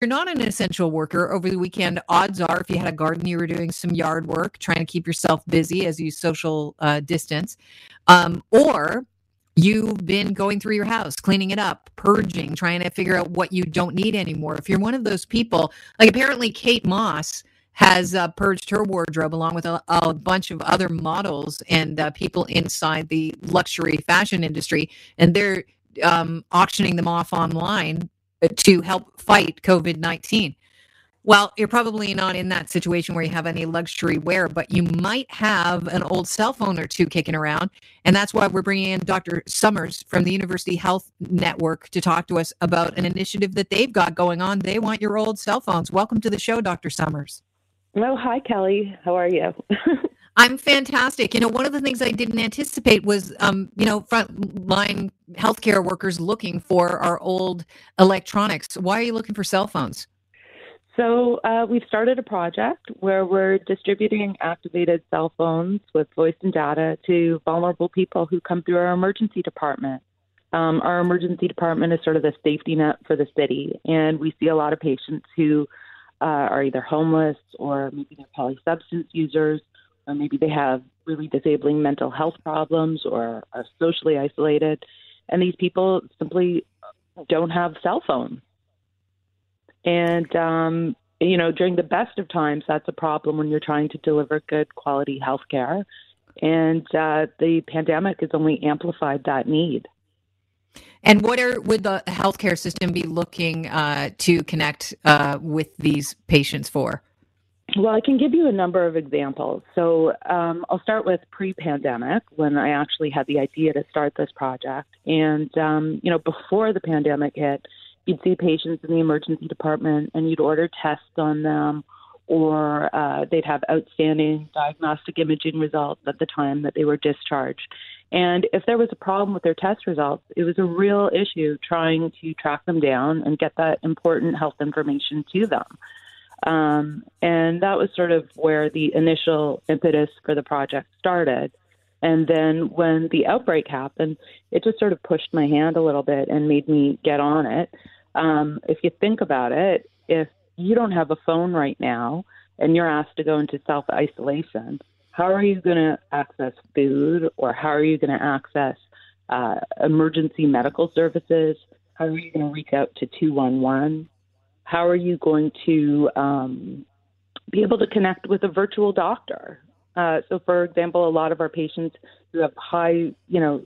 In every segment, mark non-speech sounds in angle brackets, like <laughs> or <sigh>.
you're not an essential worker over the weekend, odds are if you had a garden, you were doing some yard work, trying to keep yourself busy as you social uh, distance, um, or you've been going through your house, cleaning it up, purging, trying to figure out what you don't need anymore. If you're one of those people, like apparently Kate Moss has uh, purged her wardrobe along with a, a bunch of other models and uh, people inside the luxury fashion industry, and they're um, auctioning them off online to help fight COVID 19. Well, you're probably not in that situation where you have any luxury wear, but you might have an old cell phone or two kicking around. And that's why we're bringing in Dr. Summers from the University Health Network to talk to us about an initiative that they've got going on. They want your old cell phones. Welcome to the show, Dr. Summers. Oh, hi, Kelly. How are you? <laughs> I'm fantastic. You know, one of the things I didn't anticipate was, um, you know, frontline healthcare workers looking for our old electronics. Why are you looking for cell phones? So uh, we've started a project where we're distributing activated cell phones with voice and data to vulnerable people who come through our emergency department. Um, our emergency department is sort of the safety net for the city, and we see a lot of patients who uh, are either homeless or maybe they're poly substance users, or maybe they have really disabling mental health problems or are socially isolated. And these people simply don't have cell phones. And, um, you know, during the best of times, that's a problem when you're trying to deliver good quality health care. And uh, the pandemic has only amplified that need. And what are would the healthcare system be looking uh, to connect uh, with these patients for? Well, I can give you a number of examples. So um, I'll start with pre-pandemic, when I actually had the idea to start this project. And um, you know, before the pandemic hit, you'd see patients in the emergency department, and you'd order tests on them, or uh, they'd have outstanding diagnostic imaging results at the time that they were discharged. And if there was a problem with their test results, it was a real issue trying to track them down and get that important health information to them. Um, and that was sort of where the initial impetus for the project started. And then when the outbreak happened, it just sort of pushed my hand a little bit and made me get on it. Um, if you think about it, if you don't have a phone right now and you're asked to go into self isolation, how are you going to access food or how are you going to access uh, emergency medical services? How are you going to reach out to 211? How are you going to um, be able to connect with a virtual doctor? Uh, so, for example, a lot of our patients who have high, you know,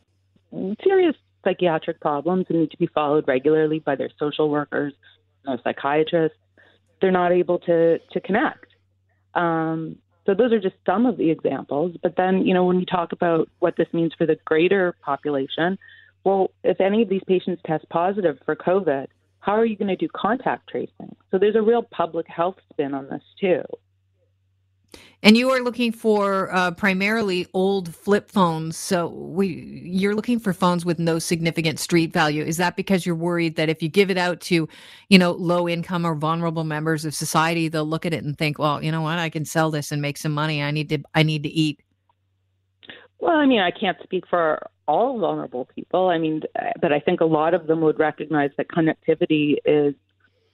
serious psychiatric problems and need to be followed regularly by their social workers, know, psychiatrists, they're not able to to connect. Um, so those are just some of the examples. But then, you know, when you talk about what this means for the greater population, well, if any of these patients test positive for COVID, how are you going to do contact tracing? So there's a real public health spin on this too. And you are looking for uh, primarily old flip phones. So we, you're looking for phones with no significant street value. Is that because you're worried that if you give it out to, you know, low income or vulnerable members of society, they'll look at it and think, well, you know what, I can sell this and make some money. I need to, I need to eat. Well, I mean, I can't speak for all vulnerable people. I mean, but I think a lot of them would recognize that connectivity is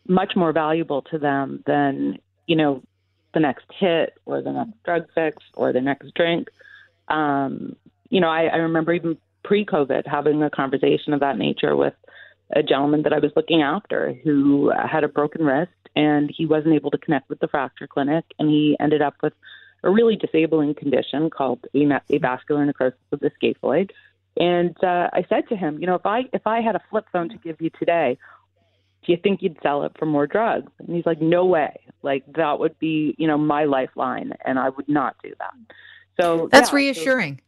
much more valuable to them than, you know, the next hit or the next drug fix or the next drink. Um, you know, I, I remember even pre COVID having a conversation of that nature with a gentleman that I was looking after who had a broken wrist and he wasn't able to connect with the fracture clinic and he ended up with a really disabling condition called a avascular necrosis of the scaphoid. And uh, I said to him, you know, if I if I had a flip phone to give you today, do you think you'd sell it for more drugs? And he's like, no way. Like that would be, you know, my lifeline, and I would not do that. So that's yeah, reassuring. So,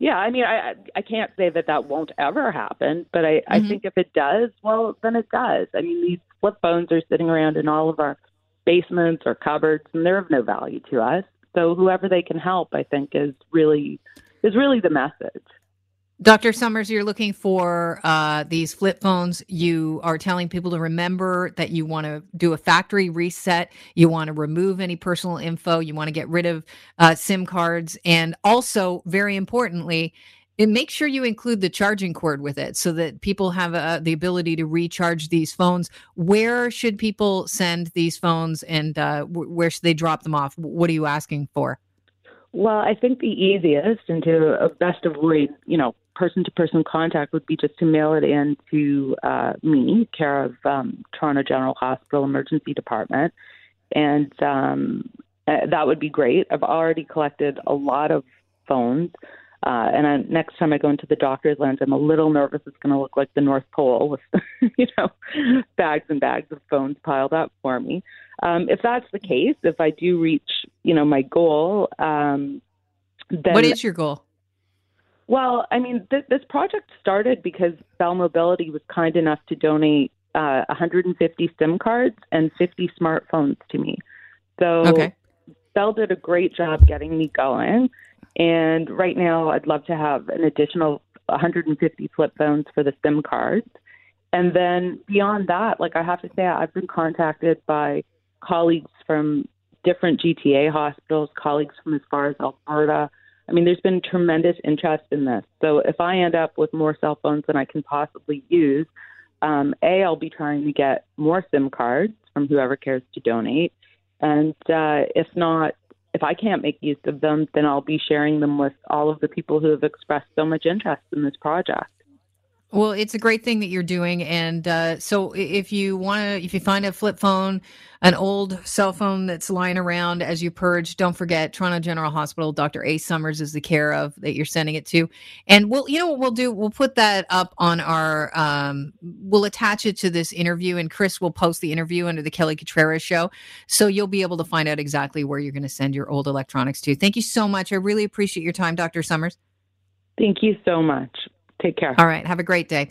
yeah, I mean, I I can't say that that won't ever happen, but I mm-hmm. I think if it does, well, then it does. I mean, these flip phones are sitting around in all of our basements or cupboards, and they're of no value to us. So whoever they can help, I think, is really is really the message. Dr. Summers, you're looking for uh, these flip phones. You are telling people to remember that you want to do a factory reset. You want to remove any personal info. You want to get rid of uh, SIM cards. And also, very importantly, and make sure you include the charging cord with it so that people have uh, the ability to recharge these phones. Where should people send these phones and uh, w- where should they drop them off? What are you asking for? Well, I think the easiest and to uh, best avoid, you know, person to person contact would be just to mail it in to uh, me, care of um, Toronto General Hospital Emergency Department. And um, uh, that would be great. I've already collected a lot of phones. Uh, and I, next time I go into the doctor's lounge, I'm a little nervous. It's going to look like the North Pole with, <laughs> you know, bags and bags of phones piled up for me. Um, if that's the case, if I do reach, you know, my goal, um, then what is your goal? Well, I mean, th- this project started because Bell Mobility was kind enough to donate uh, 150 SIM cards and 50 smartphones to me. So okay. Bell did a great job getting me going. And right now, I'd love to have an additional 150 flip phones for the SIM cards. And then beyond that, like I have to say, I've been contacted by colleagues from different GTA hospitals, colleagues from as far as Alberta. I mean, there's been tremendous interest in this. So if I end up with more cell phones than I can possibly use, um, A, I'll be trying to get more SIM cards from whoever cares to donate. And uh, if not, if I can't make use of them, then I'll be sharing them with all of the people who have expressed so much interest in this project. Well, it's a great thing that you're doing, and uh, so if you want to, if you find a flip phone, an old cell phone that's lying around as you purge, don't forget Toronto General Hospital. Dr. A. Summers is the care of that you're sending it to, and we'll, you know, what we'll do, we'll put that up on our, um, we'll attach it to this interview, and Chris will post the interview under the Kelly Cutrara show, so you'll be able to find out exactly where you're going to send your old electronics to. Thank you so much. I really appreciate your time, Dr. Summers. Thank you so much. Take care. All right. Have a great day.